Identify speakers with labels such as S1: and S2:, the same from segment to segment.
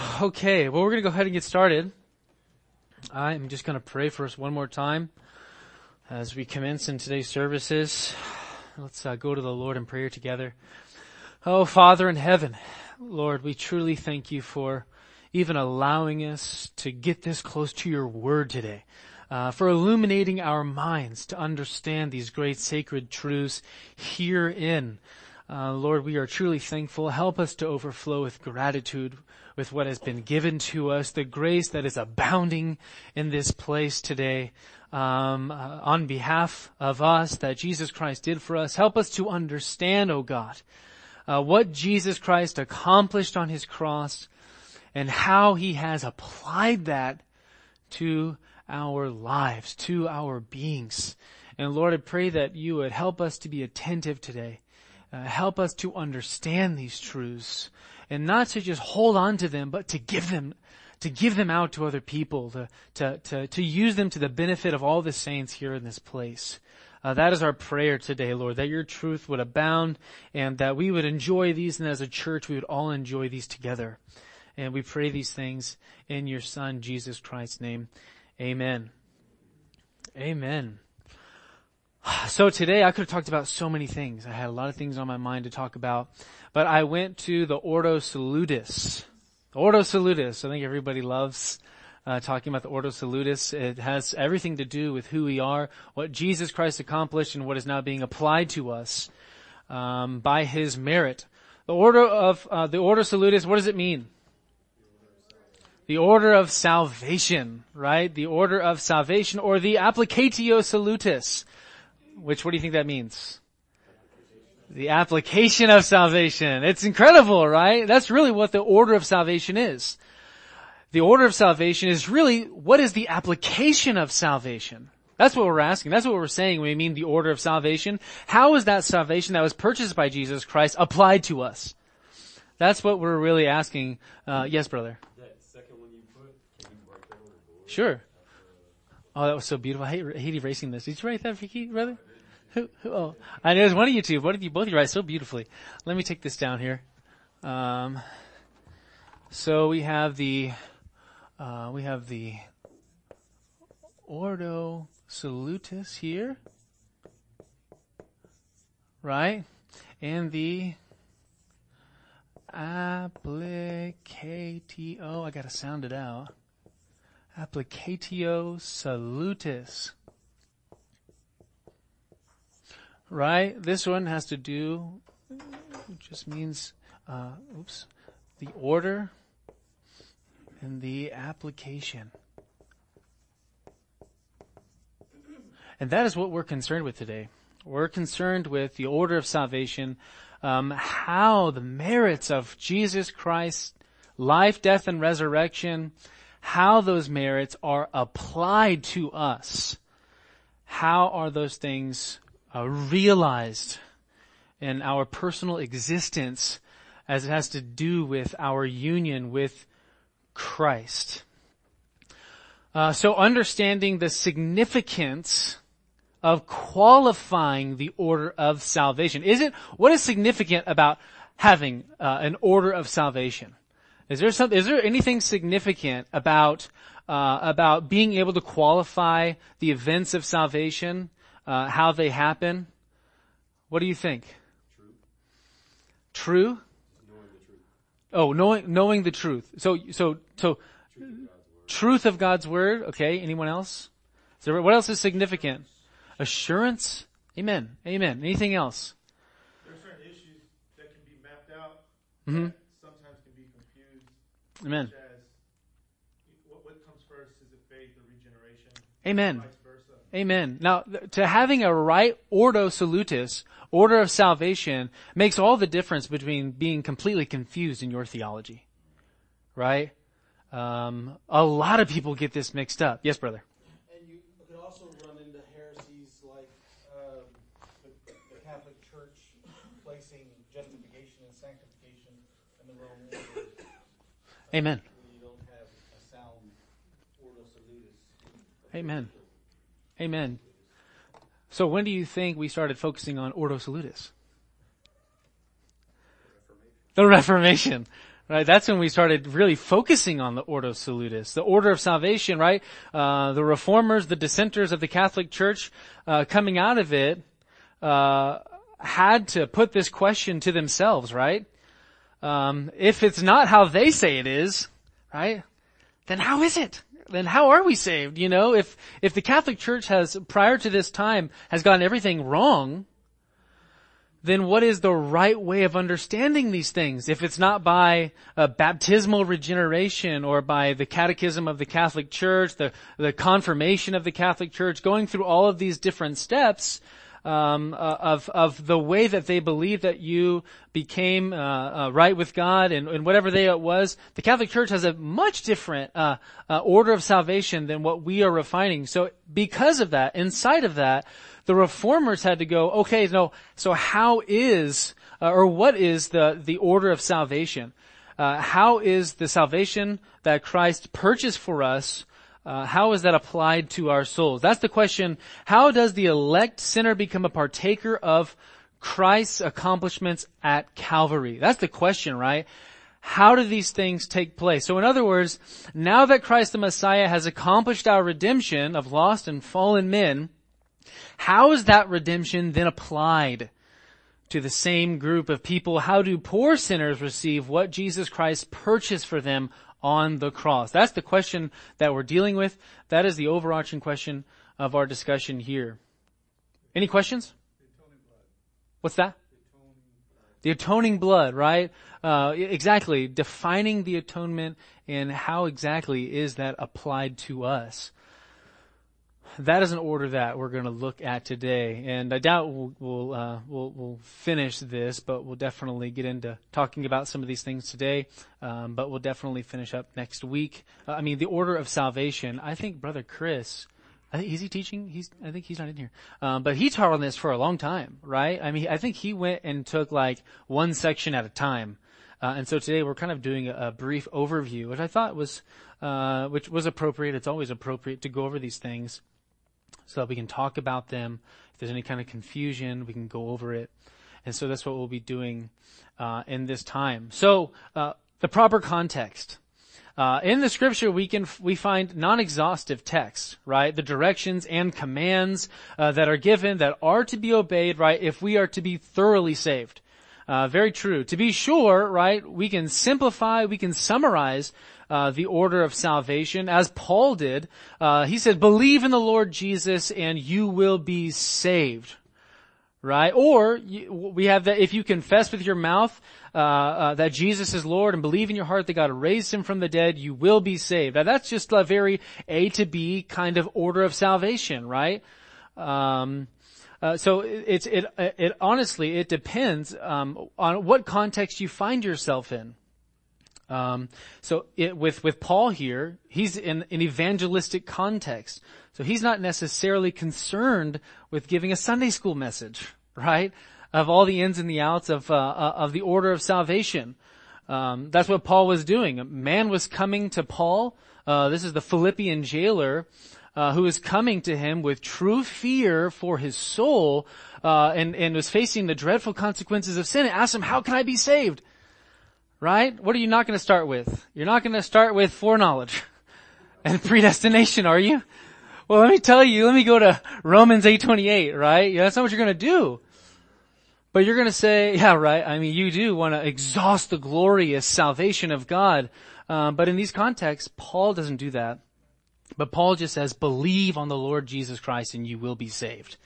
S1: Okay, well we're going to go ahead and get started. I'm just going to pray for us one more time as we commence in today's services. Let's uh, go to the Lord in prayer together. Oh, Father in heaven, Lord, we truly thank you for even allowing us to get this close to your word today. Uh, for illuminating our minds to understand these great sacred truths herein. Uh, Lord, we are truly thankful. Help us to overflow with gratitude with what has been given to us, the grace that is abounding in this place today. Um, uh, on behalf of us that Jesus Christ did for us, help us to understand, oh God, uh, what Jesus Christ accomplished on his cross and how he has applied that to our lives, to our beings. And Lord, I pray that you would help us to be attentive today. Uh, help us to understand these truths and not to just hold on to them, but to give them, to give them out to other people, to, to, to, to use them to the benefit of all the saints here in this place. Uh, that is our prayer today, Lord, that your truth would abound and that we would enjoy these and as a church we would all enjoy these together. And we pray these things in your son, Jesus Christ's name. Amen. Amen. So today I could have talked about so many things. I had a lot of things on my mind to talk about but I went to the Ordo Salutis. Ordo Salutis. I think everybody loves uh, talking about the Ordo Salutis. It has everything to do with who we are, what Jesus Christ accomplished, and what is now being applied to us um, by His merit. The order of uh, the Ordo Salutis. What does it mean? The order of salvation, right? The order of salvation, or the applicatio salutis. Which, what do you think that means? The application of salvation. It's incredible, right? That's really what the order of salvation is. The order of salvation is really, what is the application of salvation? That's what we're asking. That's what we're saying when we mean the order of salvation. How is that salvation that was purchased by Jesus Christ applied to us? That's what we're really asking. Uh, yes, brother. Sure. Oh, that was so beautiful. I hate, I hate erasing this. Did you write that, Vicky, brother? Who, who, oh, I know there's one of you two. One of you, both you write so beautifully. Let me take this down here. Um, so we have the, uh, we have the Ordo Salutis here, right? And the Applicatio, I gotta sound it out. Applicatio Salutis right? This one has to do, It just means, uh, oops, the order and the application. And that is what we're concerned with today. We're concerned with the order of salvation, um, how the merits of Jesus Christ's life, death, and resurrection, how those merits are applied to us. How are those things uh, realized in our personal existence as it has to do with our union with Christ. Uh, so understanding the significance of qualifying the order of salvation. Is it, what is significant about having uh, an order of salvation? Is there some, is there anything significant about, uh, about being able to qualify the events of salvation? Uh, how they happen. What do you think? True. True? Knowing the truth. Oh, knowing knowing the truth. So so so truth of God's word. Okay. Anyone else? So what else is significant? Assurance. Amen. Amen. Anything else?
S2: There are certain issues that can be mapped out.
S1: Mm-hmm.
S2: sometimes can be confused.
S1: Amen.
S2: What comes first is it faith or regeneration?
S1: Amen. Amen. Now, to having a right ordo salutis, order of salvation, makes all the difference between being completely confused in your theology. Right? Um, a lot of people get this mixed up. Yes, brother.
S3: And you could also run into heresies like um, the, the, Catholic Church placing justification and sanctification in the wrong order.
S1: Amen.
S3: Amen.
S1: Amen. So when do you think we started focusing on Ordo Salutis? The Reformation, Right, that's when we started really focusing on the Ordo Salutis, the order of salvation, right? Uh, the reformers, the dissenters of the Catholic Church, uh, coming out of it, uh, had to put this question to themselves, right? Um, if it's not how they say it is, right, then how is it? Then how are we saved? You know, if if the Catholic Church has prior to this time has gotten everything wrong, then what is the right way of understanding these things? If it's not by a baptismal regeneration or by the catechism of the Catholic Church, the, the confirmation of the Catholic Church, going through all of these different steps, um, uh, of of the way that they believe that you became uh, uh, right with God and, and, whatever they it was. The Catholic Church has a much different uh, uh, order of salvation than what we are refining. So because of that, inside of that, the reformers had to go, okay, no, so how is, uh, or what is the, the order of salvation? Uh, how is the salvation that Christ purchased for us, uh, how is that applied to our souls? That's the question. How does the elect sinner become a partaker of Christ's accomplishments at Calvary? That's the question, right? How do these things take place? So in other words, now that Christ the Messiah has accomplished our redemption of lost and fallen men, how is that redemption then applied to the same group of people? How do poor sinners receive what Jesus Christ purchased for them on the cross? That's the question that we're dealing with. That is the overarching question of our discussion here. Any questions? What's that? The atoning blood, right? Uh, exactly. Defining the atonement and how exactly is that applied to us that is an order that we're going to look at today, and I doubt we'll we'll, uh, we'll, we'll finish this, but we'll definitely get into talking about some of these things today. Um, but we'll definitely finish up next week. Uh, I mean, the order of salvation. I think Brother Chris. I think, is he teaching? He's, I think he's not in here. Um, but he taught on this for a long time, right? I mean, I think he went and took like one section at a time. Uh, and so today we're kind of doing a, a brief overview, which I thought was, uh, which was appropriate. It's always appropriate to go over these things so that we can talk about them. If there's any kind of confusion, we can go over it. And so that's what we'll be doing uh, in this time. So uh, the proper context. Uh, in the scripture, we can we find non-exhaustive texts, right? The directions and commands uh, that are given that are to be obeyed, right? If we are to be thoroughly saved. Uh, very true. To be sure, right, we can simplify, we can summarize uh, the order of salvation, as Paul did. Uh, he said, "Believe in the Lord Jesus, and you will be saved." Right? Or you, we have that if you confess with your mouth uh, uh, that Jesus is Lord and believe in your heart that God raised him from the dead, you will be saved. Now that's just a very A to B kind of order of salvation, right? Um, uh, so it's it, it honestly it depends um, on what context you find yourself in. Um, so it, with with Paul here, he's in an evangelistic context, so he's not necessarily concerned with giving a Sunday school message, right? Of all the ins and the outs of uh, uh, of the order of salvation. Um, that's what Paul was doing. A man was coming to Paul. Uh, this is the Philippian jailer. Uh, who was coming to him with true fear for his soul, uh, and, and was facing the dreadful consequences of sin and asked him, how can I be saved? Right? What are you not going to start with? You're not going to start with foreknowledge and predestination, are you? Well, let me tell you, let me go to Romans 8:28, right? Yeah, that's not what you're going to do. But you're going to say, yeah, right. I mean, you do want to exhaust the glorious salvation of God. Um, but in these contexts, Paul doesn't do that. But Paul just says, believe on the Lord Jesus Christ and you will be saved.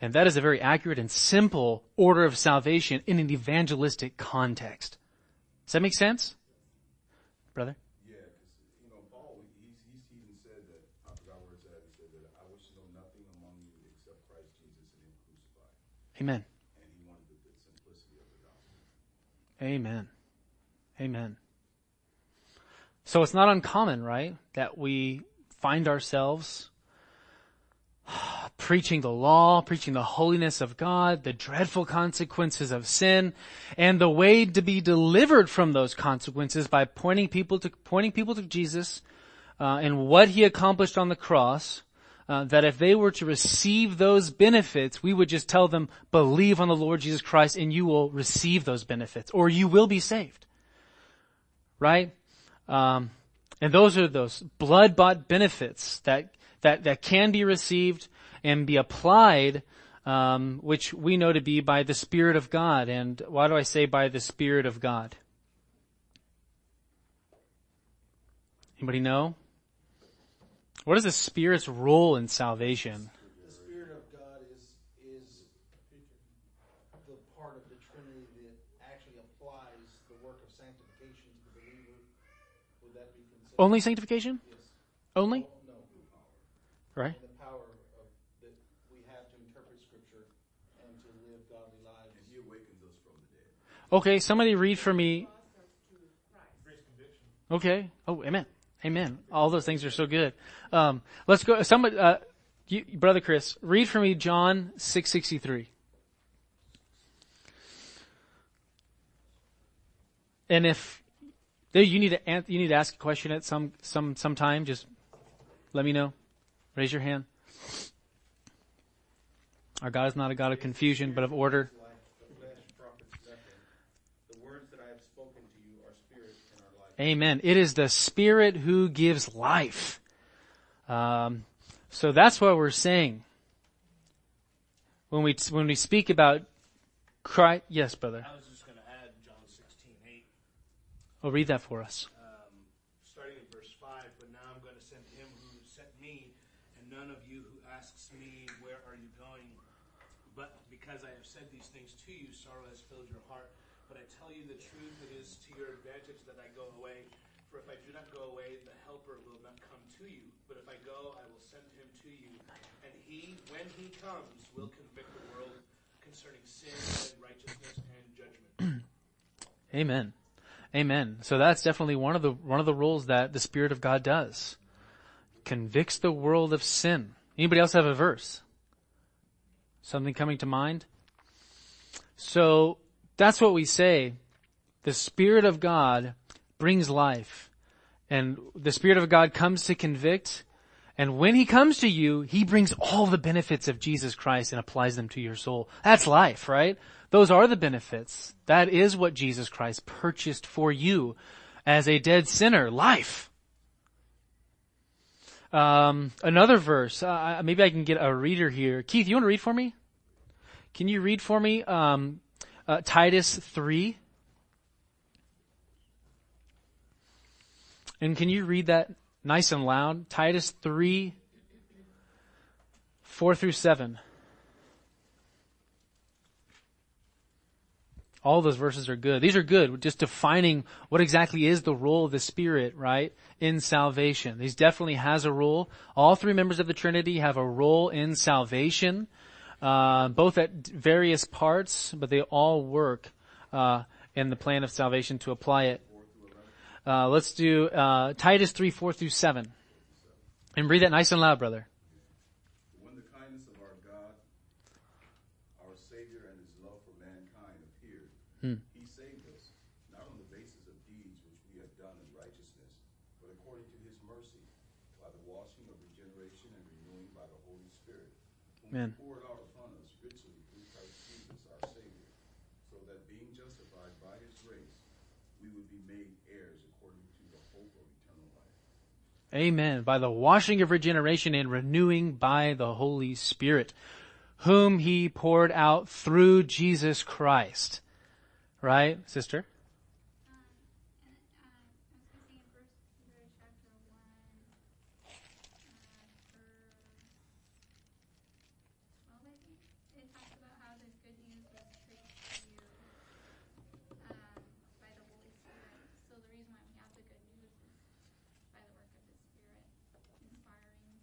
S1: And that is a very accurate and simple order of salvation in an evangelistic context. Does that make sense? Brother?
S4: Yeah, because, you know, Paul, he's, he's even said that, I forgot where it's at, he said that I wish to know nothing among you except Christ Jesus and crucified.
S1: Amen.
S4: And he wanted the, the simplicity of the gospel.
S1: Amen. Amen. So it's not uncommon, right, that we find ourselves preaching the law, preaching the holiness of God, the dreadful consequences of sin, and the way to be delivered from those consequences by pointing people to pointing people to Jesus uh, and what He accomplished on the cross. Uh, that if they were to receive those benefits, we would just tell them, believe on the Lord Jesus Christ and you will receive those benefits, or you will be saved. right? Um, and those are those blood bought benefits that, that, that can be received and be applied, um, which we know to be by the Spirit of God. And why do I say by the Spirit of God? Anybody know? What is the Spirit's role in salvation?
S3: The Spirit of God is, is the part of the Trinity that actually applies the work of sanctification to the believer. Would that be considered?
S1: Only sanctification?
S3: Yes.
S1: Only?
S3: No.
S1: Right?
S3: The power of, that we have to interpret scripture and to live godly lives.
S4: He awakens us from the dead.
S1: Okay, somebody read for me. Okay. Oh, amen. Amen. All those things are so good. Um, let's go. Somebody, uh, you, brother Chris, read for me John six sixty three. And if there you need to you need to ask a question at some some some time, just let me know. Raise your hand. Our God is not a God of confusion, but of order.
S3: Life, the flesh profits nothing. The words that I have spoken to you are spirit and are life.
S1: Amen. It is the Spirit who gives life. Um, so that's what we're saying when we when we speak about Christ. Yes, brother.
S5: I was just going to add John 16, 8,
S1: Oh, read that for us.
S5: um, starting in verse 5. But now I'm going to send him who sent me, and none of you who asks me, Where are you going? But because I have said these things to you, sorrow has filled your heart. But I you the truth, it is to your advantage that I go away. For if I do not go away, the Helper will not come to you. But if I go, I will send him to you. And he, when he comes, will convict the world concerning sin and righteousness and judgment.
S1: Amen. Amen. So that's definitely one of the one of the roles that the Spirit of God does. Convicts the world of sin. Anybody else have a verse? Something coming to mind? So that's what we say. The Spirit of God brings life. And the Spirit of God comes to convict. And when He comes to you, He brings all the benefits of Jesus Christ and applies them to your soul. That's life, right? Those are the benefits. That is what Jesus Christ purchased for you as a dead sinner. Life. Um, another verse. Uh, maybe I can get a reader here. Keith, you want to read for me? Can you read for me um, uh, Titus three? And can you read that nice and loud? Titus 3, 4 through 7. All those verses are good. These are good. Just defining what exactly is the role of the Spirit, right, in salvation. These definitely has a role. All three members of the Trinity have a role in salvation, uh, both at various parts, but they all work uh, in the plan of salvation to apply it. Uh, let's do uh, Titus 3, 4 through 7. And read that nice and loud, brother.
S4: When the kindness of our God, our Savior, and His love for mankind appeared, He saved us, not on the basis of deeds which we have done in righteousness, but according to His mercy, by the washing of regeneration and renewing by the Holy Spirit, whom
S1: Amen.
S4: He poured out upon us richly through Christ Jesus our Savior, so that being justified by His grace, we would be made heirs
S1: Amen. By the washing of regeneration and renewing by the Holy Spirit, whom He poured out through Jesus Christ. Right, sister?
S6: Um, and, uh, I was gonna say in First Peter chapter one, uh, verse twelve, I think, it talks about how this good news was preached to you, um, by the Holy Spirit. So the reason why we have the good news is by the work of the Spirit inspiring.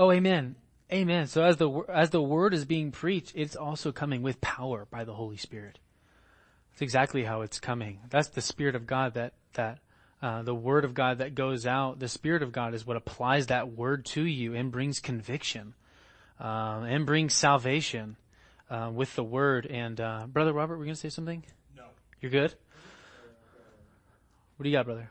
S1: Oh, amen. Amen. So as the as the word is being preached, it's also coming with power by the Holy Spirit. That's exactly how it's coming. That's the Spirit of God that that uh, the Word of God that goes out. The Spirit of God is what applies that word to you and brings conviction um, and brings salvation uh, with the Word. And uh, brother Robert, we're going to say something.
S5: No.
S1: You're good. What do you got, brother?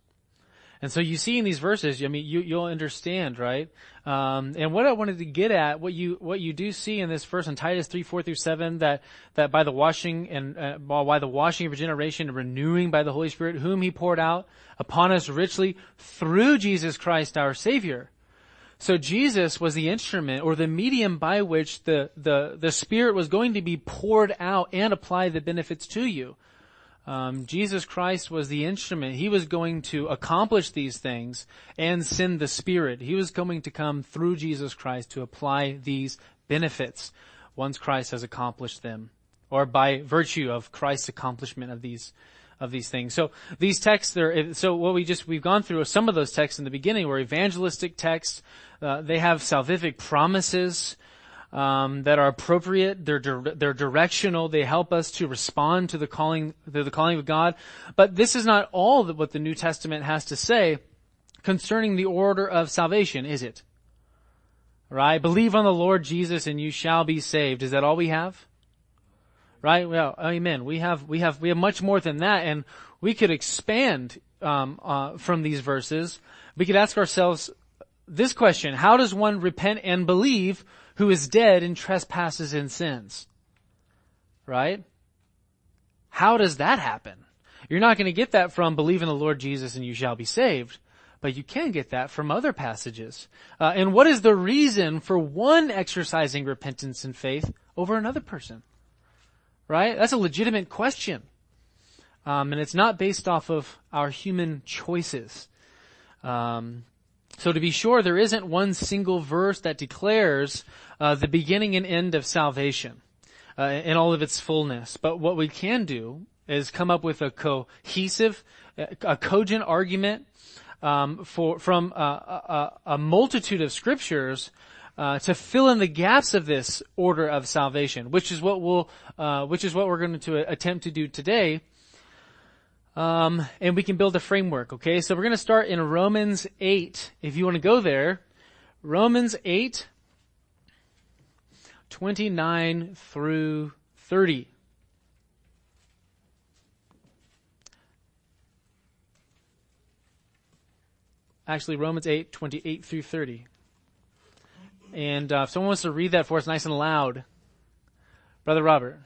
S3: And
S1: so you see in these verses, I mean, you, you'll understand, right? Um, and what I wanted to get at, what you, what you do see in this verse in Titus 3, 4 through 7, that, that by the washing and, uh, by the washing of regeneration and renewing by the Holy Spirit, whom He poured out upon us richly through Jesus Christ our Savior. So Jesus was the instrument or the medium by which the, the, the Spirit was going to be poured out and apply the benefits to you. Um, Jesus Christ was the instrument. He was going to accomplish these things and send the Spirit. He was going to come through Jesus Christ to apply these benefits once Christ has accomplished them, or by virtue of Christ's accomplishment of these of these things. So these texts, there, so what we just we've gone through some of those texts in the beginning were evangelistic texts. Uh, they have salvific promises um, that are appropriate. They're di- they're directional. They help us to respond to the calling to the calling of God. But this is not all that what the New Testament has to say concerning the order of salvation, is it? Right? Believe on the Lord Jesus and you shall be saved. Is that all we have? Right? Well, amen. We have we have we have much more than that, and we could expand um, uh, from these verses. We could ask ourselves this question: How does one repent and believe who is dead in trespasses and sins. Right? How does that happen? You're not going to get that from believe in the Lord Jesus and you shall be saved, but you can get that from other passages. Uh, and what is the reason for one exercising repentance and faith over another person? Right? That's a legitimate question. Um, and it's not based off of our human choices. Um, so to be sure, there isn't one single verse that declares uh, the beginning and end of salvation uh, in all of its fullness. But what we can do is come up with a cohesive, a cogent argument um, for from uh, a, a, multitude of scriptures uh, to fill in the gaps of this order of salvation, which is what we'll, uh, which is what we're going to attempt to do today. Um, and we can build a framework, okay? So we're going to start in Romans 8. If you want to go there, Romans 8, 29 through 30. Actually, Romans 8, 28 through 30. And uh, if someone wants to read that for us nice and loud, Brother Robert.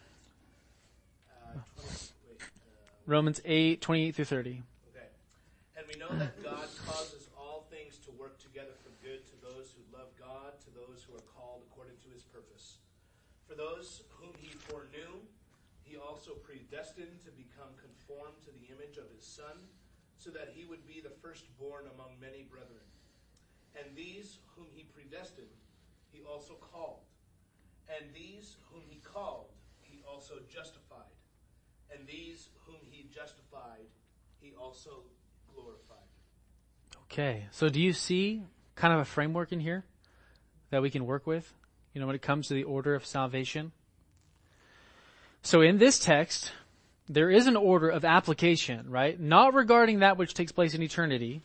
S1: Romans 8, 28 through 30.
S5: Okay. And we know that God causes all things to work together for good to those who love God, to those who are called according to his purpose. For those whom he foreknew, he also predestined to become conformed to the image of his Son, so that he would be the firstborn among many brethren. And these whom he predestined, he also called. And these whom he called, he also justified. And these whom he justified, he also glorified.
S1: Okay, so do you see kind of a framework in here that we can work with? You know, when it comes to the order of salvation? So in this text, there is an order of application, right? Not regarding that which takes place in eternity.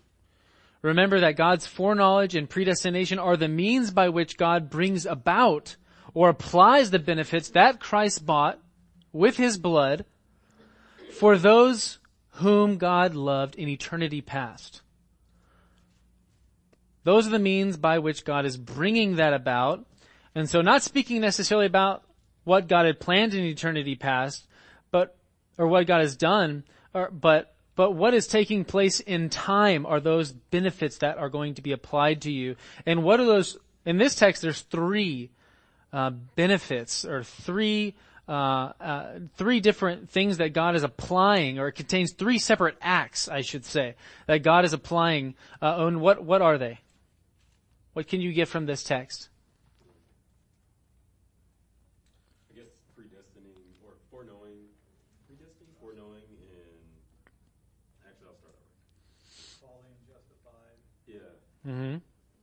S1: Remember that God's foreknowledge and predestination are the means by which God brings about or applies the benefits that Christ bought with his blood for those whom God loved in eternity past. Those are the means by which God is bringing that about. And so not speaking necessarily about what God had planned in eternity past, but, or what God has done, or, but, but what is taking place in time are those benefits that are going to be applied to you. And what are those, in this text there's three, uh, benefits, or three, uh, uh, three different things that God is applying, or it contains three separate acts, I should say, that God is applying. Uh, and what what are they? What can you get from this text?
S7: I guess predestining or foreknowing, predestining, foreknowing, and actually, I'll start over.
S2: Calling, justified.
S7: Yeah,
S1: Mm-hmm.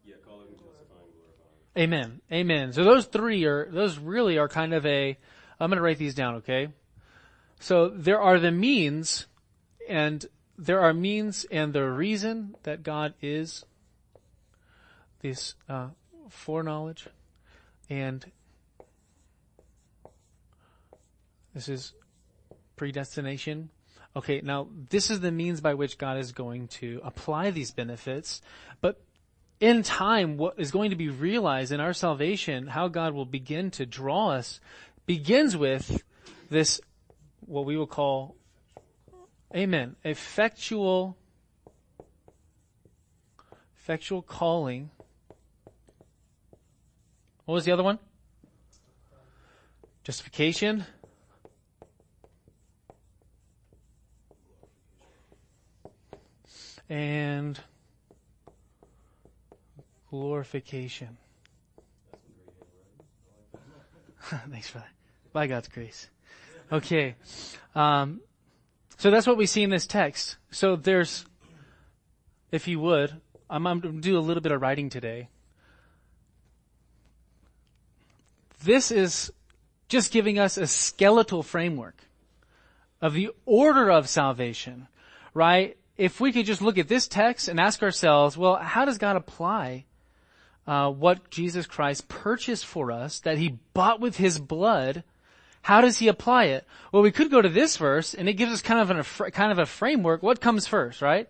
S7: yeah, calling, justifying, glorifying.
S1: Amen. Amen. So those three are those really are kind of a I'm going to write these down, okay? So there are the means and there are means and the reason that God is this uh, foreknowledge and This is predestination. Okay, now this is the means by which God is going to apply these benefits, but in time, what is going to be realized in our salvation, how God will begin to draw us, begins with this, what we will call, amen, effectual, effectual calling. What was the other one? Justification. And glorification. Thanks for that. By God's grace. Okay. Um, so that's what we see in this text. So there's, if you would, I'm, I'm going to do a little bit of writing today. This is just giving us a skeletal framework of the order of salvation, right? If we could just look at this text and ask ourselves, well, how does God apply uh, what Jesus Christ purchased for us, that He bought with His blood? How does He apply it? Well, we could go to this verse, and it gives us kind of an, kind of a framework. What comes first, right?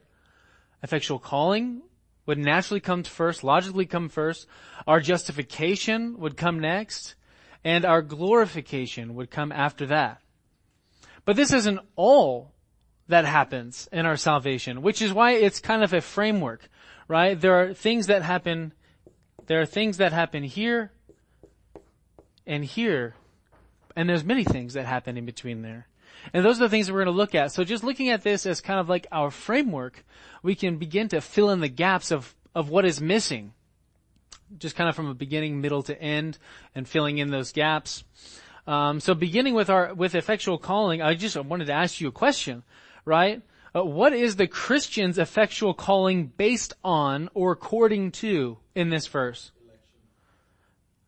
S1: Effectual calling would naturally come first, logically come first. Our justification would come next and our glorification would come after that. But this isn't all that happens in our salvation, which is why it's kind of a framework, right? There are things that happen, there are things that happen here and here, and there's many things that happen in between there. And those are the things that we're going to look at. So just looking at this as kind of like our framework, we can begin to fill in the gaps of, of what is missing just kind of from a beginning, middle to end, and filling in those gaps. Um, so beginning with our with effectual calling, I just wanted to ask you a question, right? Uh, what is the Christian's effectual calling based on or according to in this verse?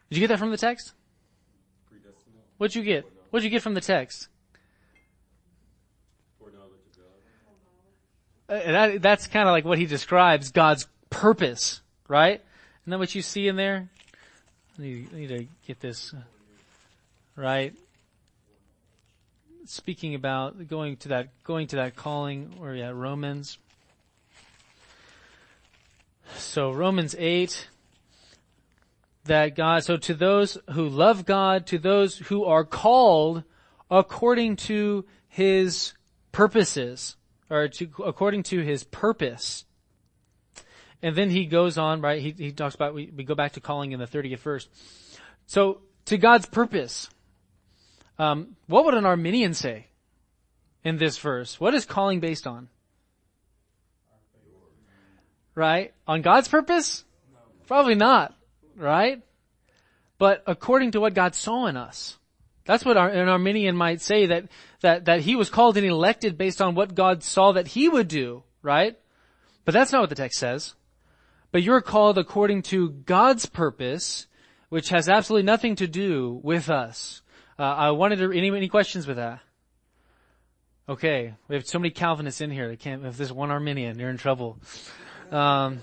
S1: Did you get that from the text? What'd you get? What'd you get from the text? Uh, that, that's kind of like what he describes God's purpose, right? Isn't that what you see in there? I need, I need to get this uh, right. Speaking about going to that, going to that calling, or yeah, Romans. So Romans 8, that God, so to those who love God, to those who are called according to His purposes, or to, according to His purpose. And then he goes on, right? He, he talks about, we, we go back to calling in the 30th verse. So, to God's purpose. Um, what would an Arminian say in this verse? What is calling based on? Right? On God's purpose? Probably not. Right? But according to what God saw in us. That's what our, an Arminian might say that, that, that he was called and elected based on what God saw that he would do. Right? But that's not what the text says. But you're called according to God's purpose, which has absolutely nothing to do with us. Uh, I wanted to, any, any questions with that? Okay. We have so many Calvinists in here. They can't, if there's one Arminian, you're in trouble. Um,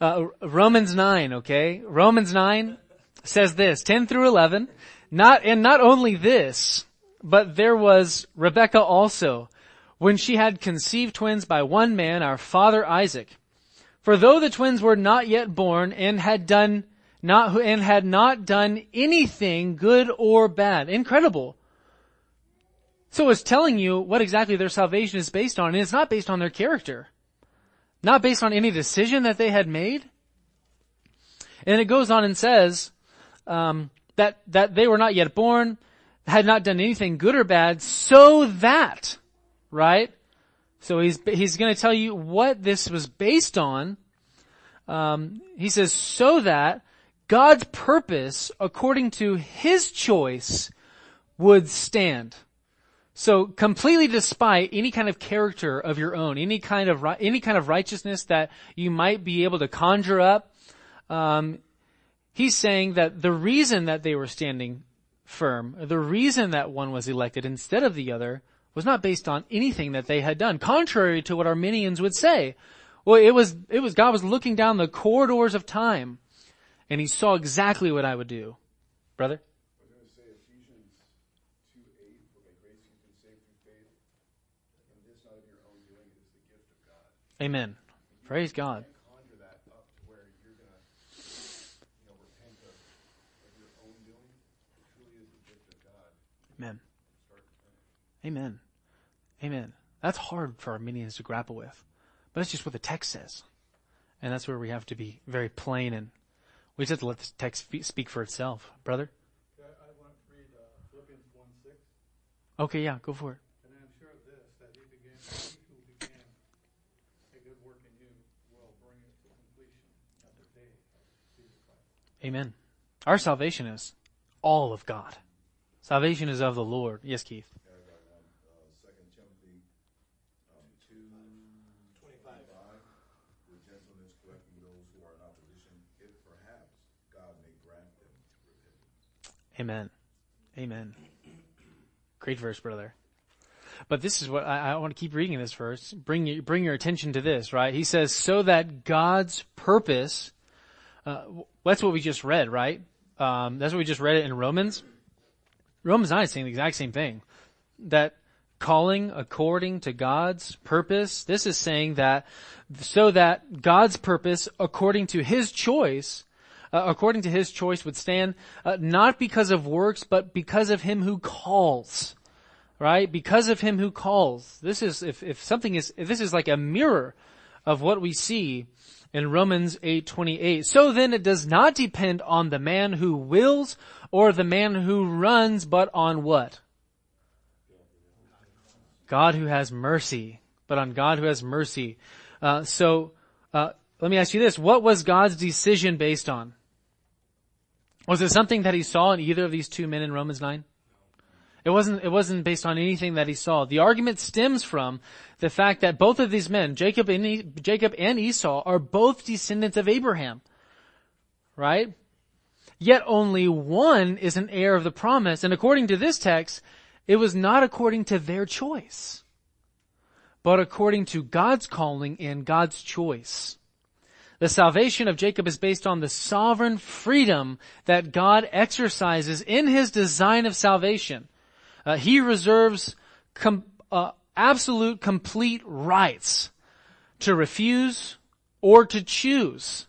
S1: uh, Romans 9, okay? Romans 9 says this, 10 through 11. Not, and not only this, but there was Rebecca also, when she had conceived twins by one man, our father Isaac. For though the twins were not yet born and had done not, and had not done anything good or bad. Incredible. So it's telling you what exactly their salvation is based on, and it's not based on their character. Not based on any decision that they had made. And it goes on and says, um, that, that they were not yet born, had not done anything good or bad, so that, right? So he's, he's gonna tell you what this was based on. Um, he says, so that God's purpose, according to his choice, would stand. So completely despite any kind of character of your own, any kind of, any kind of righteousness that you might be able to conjure up, um, he's saying that the reason that they were standing firm, the reason that one was elected instead of the other, was not based on anything that they had done, contrary to what Arminians would say. Well, it was, it was, God was looking down the corridors of time and he saw exactly what I would do. Brother?
S4: I was going to say Ephesians 2 8, for by grace
S1: Amen. Praise God.
S4: conjure that up to where you're gonna, you know, repent of, of your own doing. It truly is the gift Praise God.
S1: Amen.
S4: Start to finish.
S1: Amen. Amen. That's hard for Arminians to grapple with. But that's just what the text says. And that's where we have to be very plain and we just have to let the text speak for itself. Brother?
S2: I, I want to read uh, Philippians 1 6.
S1: Okay, yeah, go for it.
S2: And I am sure of this, that he began, he who began a good work in you will bring it to completion at the day of Jesus Christ.
S1: Amen. Our salvation is all of God. Salvation is of the Lord. Yes, Keith. Amen. Amen. Great verse, brother. But this is what I, I want to keep reading this verse. Bring bring your attention to this, right? He says, so that God's purpose, uh, that's what we just read, right? Um, that's what we just read it in Romans. Romans 9 is saying the exact same thing. That calling according to God's purpose, this is saying that so that God's purpose according to His choice uh, according to his choice would stand uh, not because of works but because of him who calls right because of him who calls this is if, if something is if this is like a mirror of what we see in Romans 8:28 so then it does not depend on the man who wills or the man who runs but on what? God who has mercy but on God who has mercy. Uh, so uh, let me ask you this. What was God's decision based on? Was it something that he saw in either of these two men in Romans 9? It wasn't, it wasn't based on anything that he saw. The argument stems from the fact that both of these men, Jacob and, e- Jacob and Esau, are both descendants of Abraham. Right? Yet only one is an heir of the promise, and according to this text, it was not according to their choice, but according to God's calling and God's choice. The salvation of Jacob is based on the sovereign freedom that God exercises in his design of salvation. Uh, he reserves com- uh, absolute complete rights to refuse or to choose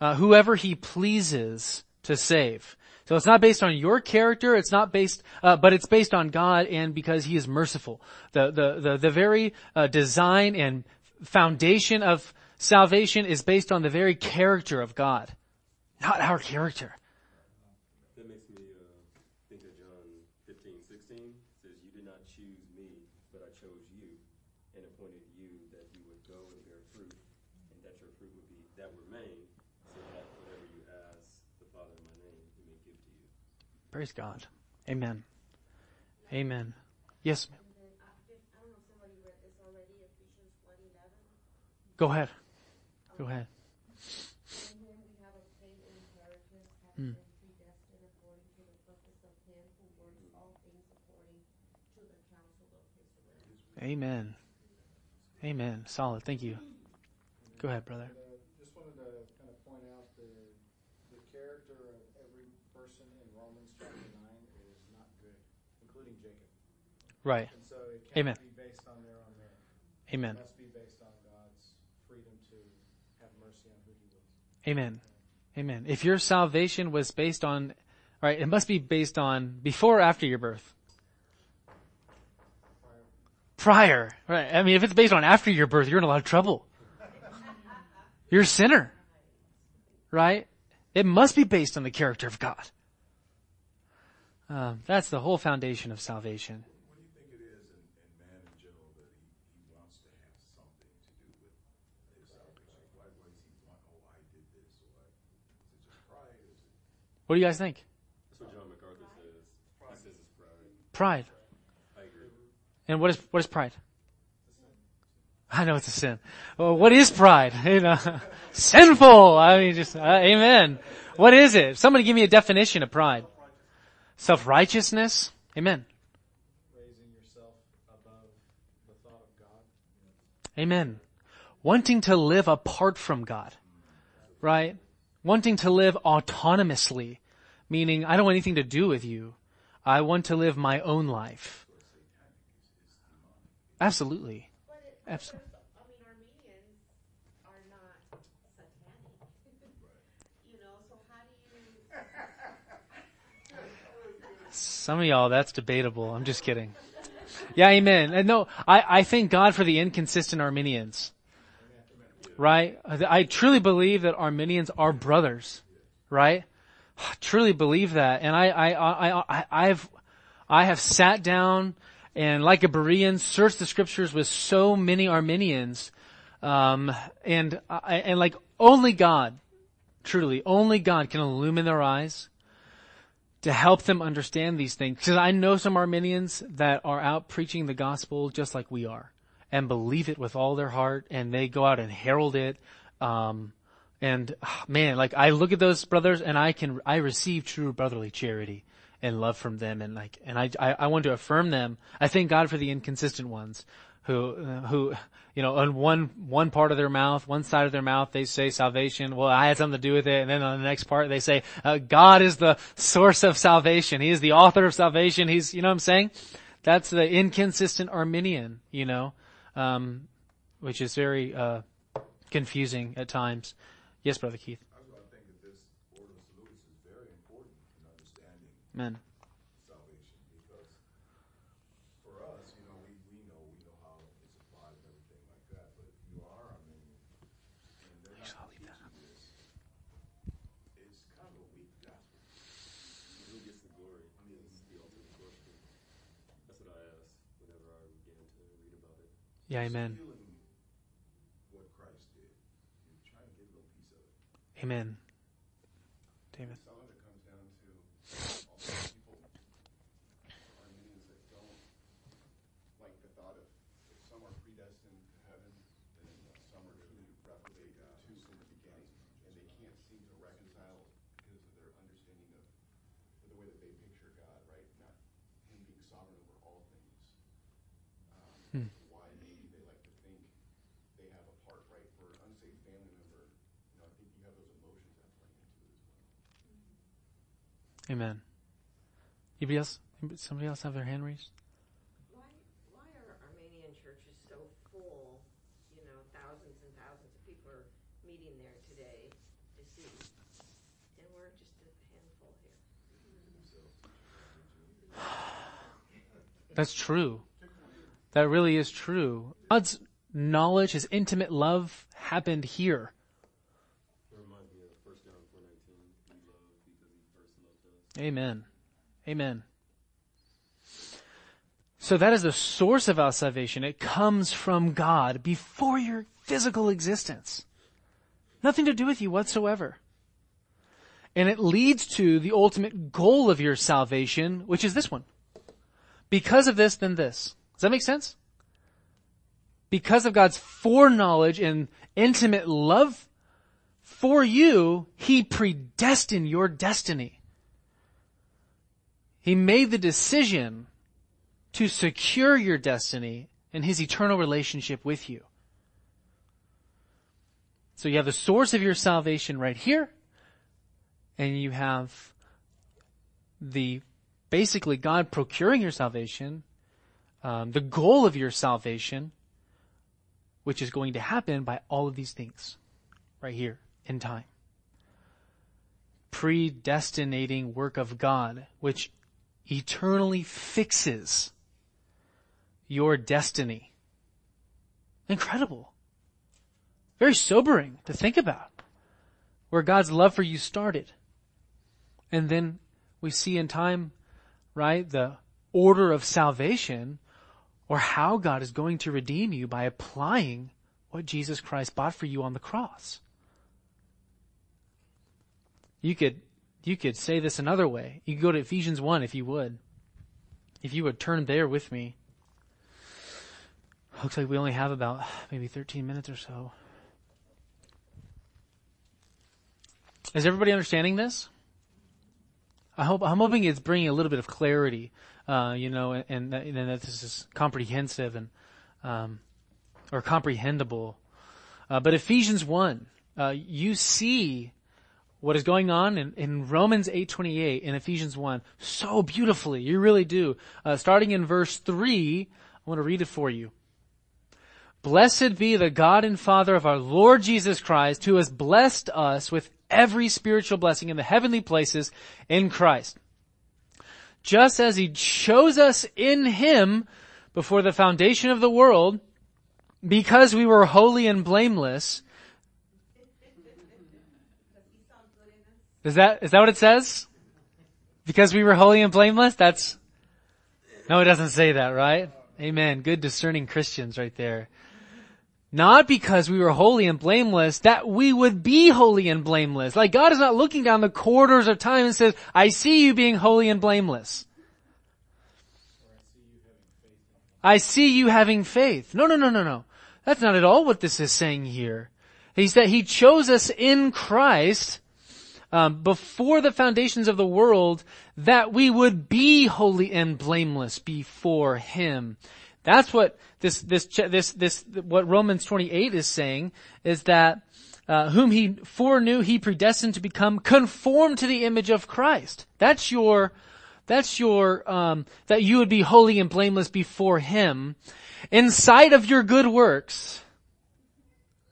S1: uh, whoever he pleases to save. So it's not based on your character, it's not based, uh, but it's based on God and because He is merciful. The, the, the, the very uh, design and foundation of salvation is based on the very character of God, not our character.
S7: That makes me uh, think of John 15, 16. It says, You did not choose me, but I chose you and appointed you that you would go and bear fruit, and that your fruit would be that remain, so that whatever you ask the Father in my name, he may give to you.
S1: Praise God. Amen. Amen. Yes, ma'am.
S8: And then, I, if, I don't know if somebody read this already, Ephesians one eleven.
S1: Go ahead. Go ahead.
S8: In whom we have obtained an inheritance, having been predestined according to the purpose of him who works God. Amen. Amen. Yes. Hmm. the counsel of his will.
S1: Amen. Amen. Solid. Thank you. Go ahead, brother.
S3: Uh, just wanted to kind of point out the, the character of every person in Romans chapter 9 is not good, including Jacob.
S1: Right.
S3: And so it can't
S1: Amen.
S3: be based on their own merit.
S1: Amen.
S3: It must be based on God's freedom to have mercy on who he wills.
S1: Amen. Amen. If your salvation was based on, right, it must be based on before or after your birth. Prior. Right. I mean, if it's based on after your birth, you're in a lot of trouble. You're a sinner. Right? It must be based on the character of God. Um, that's the whole foundation of salvation.
S4: What do you think it is in, in man in general that he, he wants to have something to do with his salvation? Why, why does he want, oh, I did this, or I, is it just pride, is it?
S1: What do you guys think?
S7: That's what John MacArthur says. He says it's pride.
S1: Pride.
S7: I agree.
S1: And what is what is pride? I know it's a sin. Well, what is pride? You know, sinful. I mean, just uh, amen. What is it? Somebody give me a definition of pride. Self righteousness. Amen.
S3: Raising yourself above the thought of God.
S1: Amen. Wanting to live apart from God. Right? wanting to live autonomously, meaning I don't want anything to do with you. I want to live my own life. Absolutely.
S8: Absolutely.
S1: Some of y'all, that's debatable. I'm just kidding. Yeah, amen. And no, I, I thank God for the inconsistent Arminians. Right? I truly believe that Arminians are brothers. Right? I truly believe that. And I, I, I, I, I've, I have sat down and like a Berean searched the scriptures with so many Arminians, um, and, and like only God, truly, only God can illumine their eyes to help them understand these things. Because I know some Arminians that are out preaching the gospel just like we are and believe it with all their heart and they go out and herald it. Um, and man, like I look at those brothers and I can, I receive true brotherly charity and love from them and like, and I, I, I want to affirm them. I thank God for the inconsistent ones who, uh, who, you know, on one, one part of their mouth, one side of their mouth, they say salvation. Well, I had something to do with it. And then on the next part, they say, uh, God is the source of salvation. He is the author of salvation. He's, you know what I'm saying? That's the inconsistent Arminian, you know, um, which is very, uh, confusing at times. Yes, Brother Keith.
S4: I was going to think that this order of salutis is very important in understanding
S1: Amen.
S4: salvation because for us, you know, we, we know we know how it's applied and everything like that. But if you are Arminian and they're not teaching this, it's kind of a weak gospel.
S7: Who gets the glory? I mean, this is the ultimate question. That's what I ask whenever I begin to read about it.
S1: Yeah, amen.
S4: Stealing what Christ did, you're trying to get a little piece of it.
S1: Amen. David.
S4: Some of it comes down to also people, Arminians that don't like the thought of if some are predestined to heaven, then uh, some are truly reprobate to sin the beginning, and they can't seem to reconcile because of their understanding of the way that they picture God, right? Not Him being sovereign over all things. Um, Why maybe they like to think they have a part, right? For an unsaved family member, you know, I think you have those emotions that play into it as well.
S1: Amen. Anybody else? Somebody else have their hand raised?
S8: Why, why are Arminian churches so full? You know, thousands and thousands of people are meeting there today to see. And we're just a handful here.
S1: That's true. That really is true. God's knowledge, His intimate love happened here.
S7: It reminds me of 1 John 4.19. We love because he first loved us.
S1: Amen. Amen. So that is the source of our salvation. It comes from God before your physical existence. Nothing to do with you whatsoever. And it leads to the ultimate goal of your salvation, which is this one. Because of this, then this. Does that make sense? Because of God's foreknowledge and intimate love for you, He predestined your destiny. He made the decision to secure your destiny and His eternal relationship with you. So you have the source of your salvation right here, and you have the basically God procuring your salvation, um, the goal of your salvation, which is going to happen by all of these things right here in time. Predestinating work of God, which eternally fixes your destiny. Incredible. Very sobering to think about. Where God's love for you started. And then we see in time, right, the order of salvation or how God is going to redeem you by applying what Jesus Christ bought for you on the cross. You could, you could say this another way. You could go to Ephesians 1 if you would. If you would turn there with me. Looks like we only have about maybe 13 minutes or so. Is everybody understanding this? I hope, I'm hoping it's bringing a little bit of clarity, uh, you know, and, and, that- and that this is comprehensive and, um, or comprehensible. Uh, but Ephesians 1, uh, you see what is going on in, in Romans 8:28 and Ephesians 1 so beautifully. You really do. Uh, starting in verse 3, I want to read it for you. Blessed be the God and Father of our Lord Jesus Christ, who has blessed us with every spiritual blessing in the heavenly places in Christ. just as he chose us in him before the foundation of the world, because we were holy and blameless. Is that, is that what it says? Because we were holy and blameless? That's, no, it doesn't say that, right? Amen. Good discerning Christians right there. Not because we were holy and blameless, that we would be holy and blameless. Like God is not looking down the corridors of time and says, I see you being holy and blameless. I see you having faith. No, no, no, no, no. That's not at all what this is saying here. He said he chose us in Christ um, before the foundations of the world that we would be holy and blameless before Him. That's what this this this this what Romans 28 is saying is that uh, whom He foreknew, He predestined to become conformed to the image of Christ. That's your that's your um, that you would be holy and blameless before Him, inside of your good works.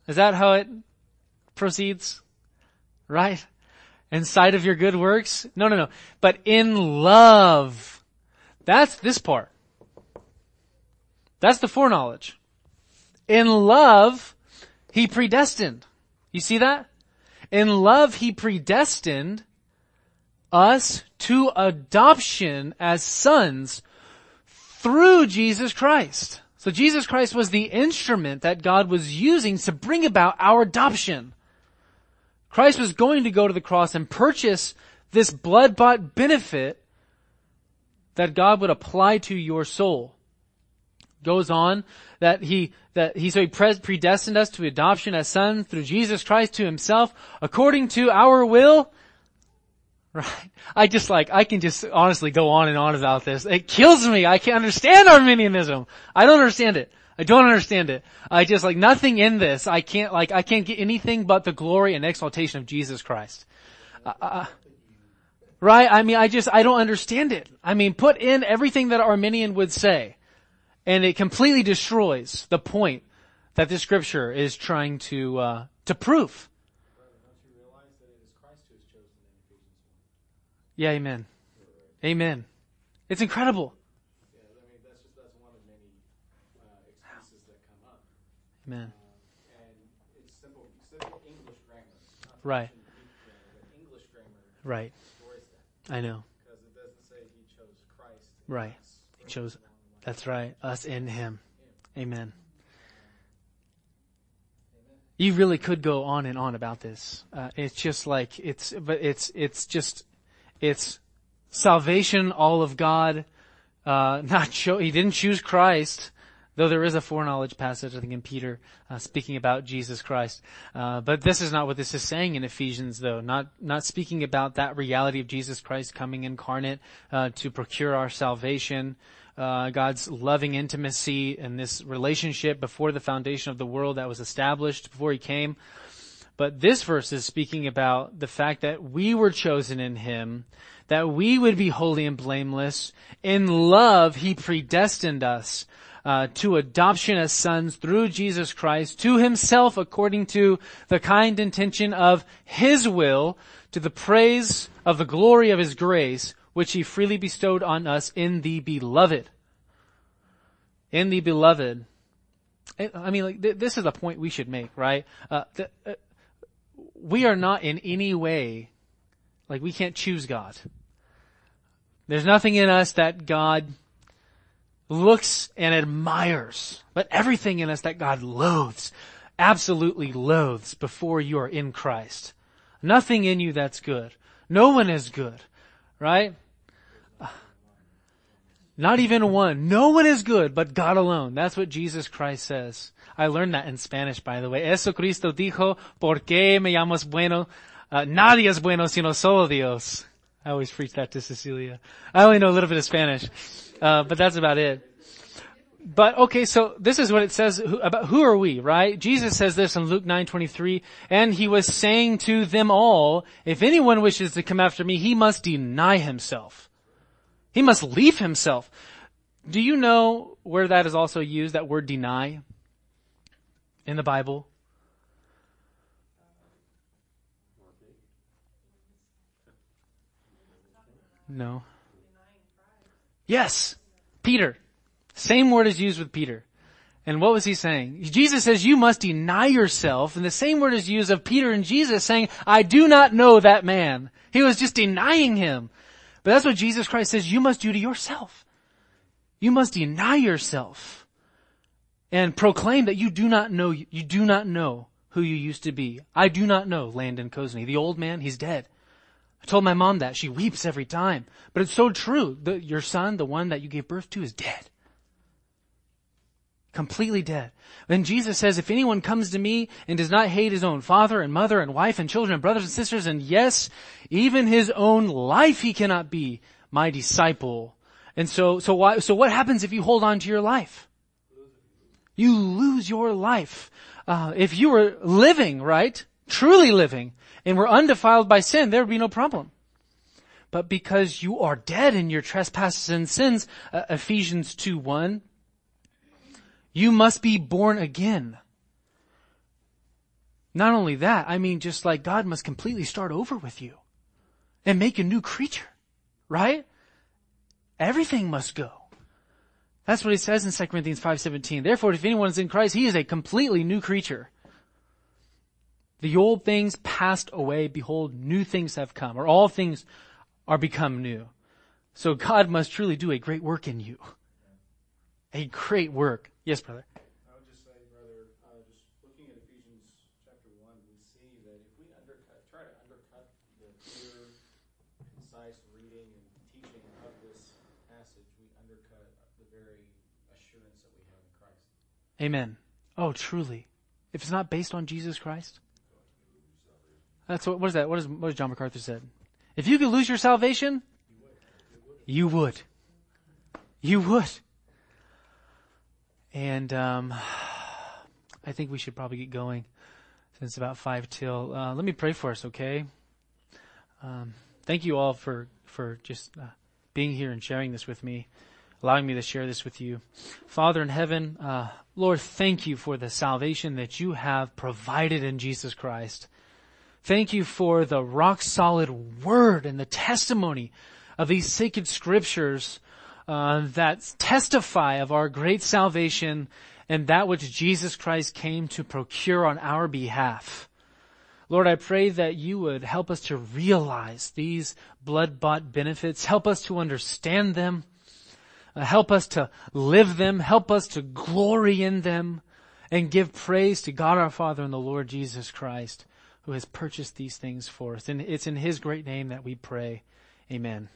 S1: Is that how it proceeds? Right? Inside of your good works? No, no, no. But in love. That's this part. That's the foreknowledge. In love, He predestined. You see that? In love, He predestined us to adoption as sons through Jesus Christ. So Jesus Christ was the instrument that God was using to bring about our adoption. Christ was going to go to the cross and purchase this blood-bought benefit that God would apply to your soul. Goes on that he, that he, so he predestined us to adoption as sons through Jesus Christ to himself according to our will. Right? I just like, I can just honestly go on and on about this. It kills me. I can't understand Arminianism. I don't understand it. I don't understand it. I just like nothing in this. I can't like I can't get anything but the glory and exaltation of Jesus Christ. Uh, uh, right? I mean, I just I don't understand it. I mean, put in everything that Arminian would say, and it completely destroys the point that this scripture is trying to uh, to prove. Yeah, amen. Amen. It's incredible. Amen.
S3: And it's simple, simple English grammar.
S1: Right.
S3: grammar, English grammar
S1: Right.
S3: destroys that
S1: I know.
S3: because it doesn't say he chose Christ.
S1: Right. He chose-
S3: along the line.
S1: That's right. Us in Him. Amen.
S3: Amen.
S1: You really could go on and on about this. Uh, it's just like it's, but it's it's just it's salvation, all of God. Uh, not cho- he didn't choose Christ, though there is a foreknowledge passage I think in Peter uh, speaking about Jesus Christ. Uh, but this is not what this is saying in Ephesians, though. Not not speaking about that reality of Jesus Christ coming incarnate uh, to procure our salvation. Uh, God's loving intimacy and this relationship before the foundation of the world that was established before He came. But this verse is speaking about the fact that we were chosen in Him, that we would be holy and blameless. In love, He predestined us uh, to adoption as sons through Jesus Christ to Himself according to the kind intention of His will, to the praise of the glory of His grace, which He freely bestowed on us in the beloved. In the beloved. I mean, like, th- this is a point we should make, right? Uh, th- uh, we are not in any way, like we can't choose God. There's nothing in us that God looks and admires, but everything in us that God loathes, absolutely loathes before you are in Christ. Nothing in you that's good. No one is good, right? Not even one. No one is good but God alone. That's what Jesus Christ says. I learned that in Spanish, by the way. Eso Cristo dijo, ¿por qué me llamas bueno? Uh, nadie es bueno sino solo Dios. I always preach that to Cecilia. I only know a little bit of Spanish, uh, but that's about it. But okay, so this is what it says who, about who are we, right? Jesus says this in Luke 9:23, and he was saying to them all, if anyone wishes to come after me, he must deny himself. He must leave himself. Do you know where that is also used, that word deny? In the Bible? No. Yes. Peter. Same word is used with Peter. And what was he saying? Jesus says you must deny yourself, and the same word is used of Peter and Jesus saying, I do not know that man. He was just denying him. But that's what Jesus Christ says you must do to yourself. You must deny yourself and proclaim that you do not know, you do not know who you used to be. I do not know Landon Cozney. The old man, he's dead. I told my mom that. She weeps every time. But it's so true. The, your son, the one that you gave birth to, is dead. Completely dead. Then Jesus says, if anyone comes to me and does not hate his own father and mother and wife and children and brothers and sisters, and yes, even his own life, he cannot be my disciple. And so, so why, so what happens if you hold on to your life? You lose your life. Uh, if you were living, right? Truly living, and were undefiled by sin, there would be no problem. But because you are dead in your trespasses and sins, uh, Ephesians 2 1, you must be born again. Not only that, I mean just like God must completely start over with you and make a new creature, right? Everything must go. That's what he says in 2 Corinthians 5:17. Therefore, if anyone is in Christ, he is a completely new creature. The old things passed away, behold, new things have come, or all things are become new. So God must truly do a great work in you. A great work. Yes, brother.
S2: I would just say, brother, uh, just looking at Ephesians chapter one, we see that if we undercut, try to undercut the clear, concise reading and teaching of this passage, we undercut the very assurance that we have in Christ.
S1: Amen. Oh, truly. If it's not based on Jesus Christ, that's what, what is that? What is, what has John MacArthur said? If you could lose your salvation, you would. You would. And, um, I think we should probably get going since about five till. Uh, let me pray for us, okay? Um, thank you all for, for just, uh, being here and sharing this with me, allowing me to share this with you. Father in heaven, uh, Lord, thank you for the salvation that you have provided in Jesus Christ. Thank you for the rock solid word and the testimony of these sacred scriptures uh, that testify of our great salvation and that which Jesus Christ came to procure on our behalf. Lord, I pray that you would help us to realize these blood-bought benefits, help us to understand them, uh, help us to live them, help us to glory in them, and give praise to God our Father and the Lord Jesus Christ, who has purchased these things for us. And it's in His great name that we pray. Amen.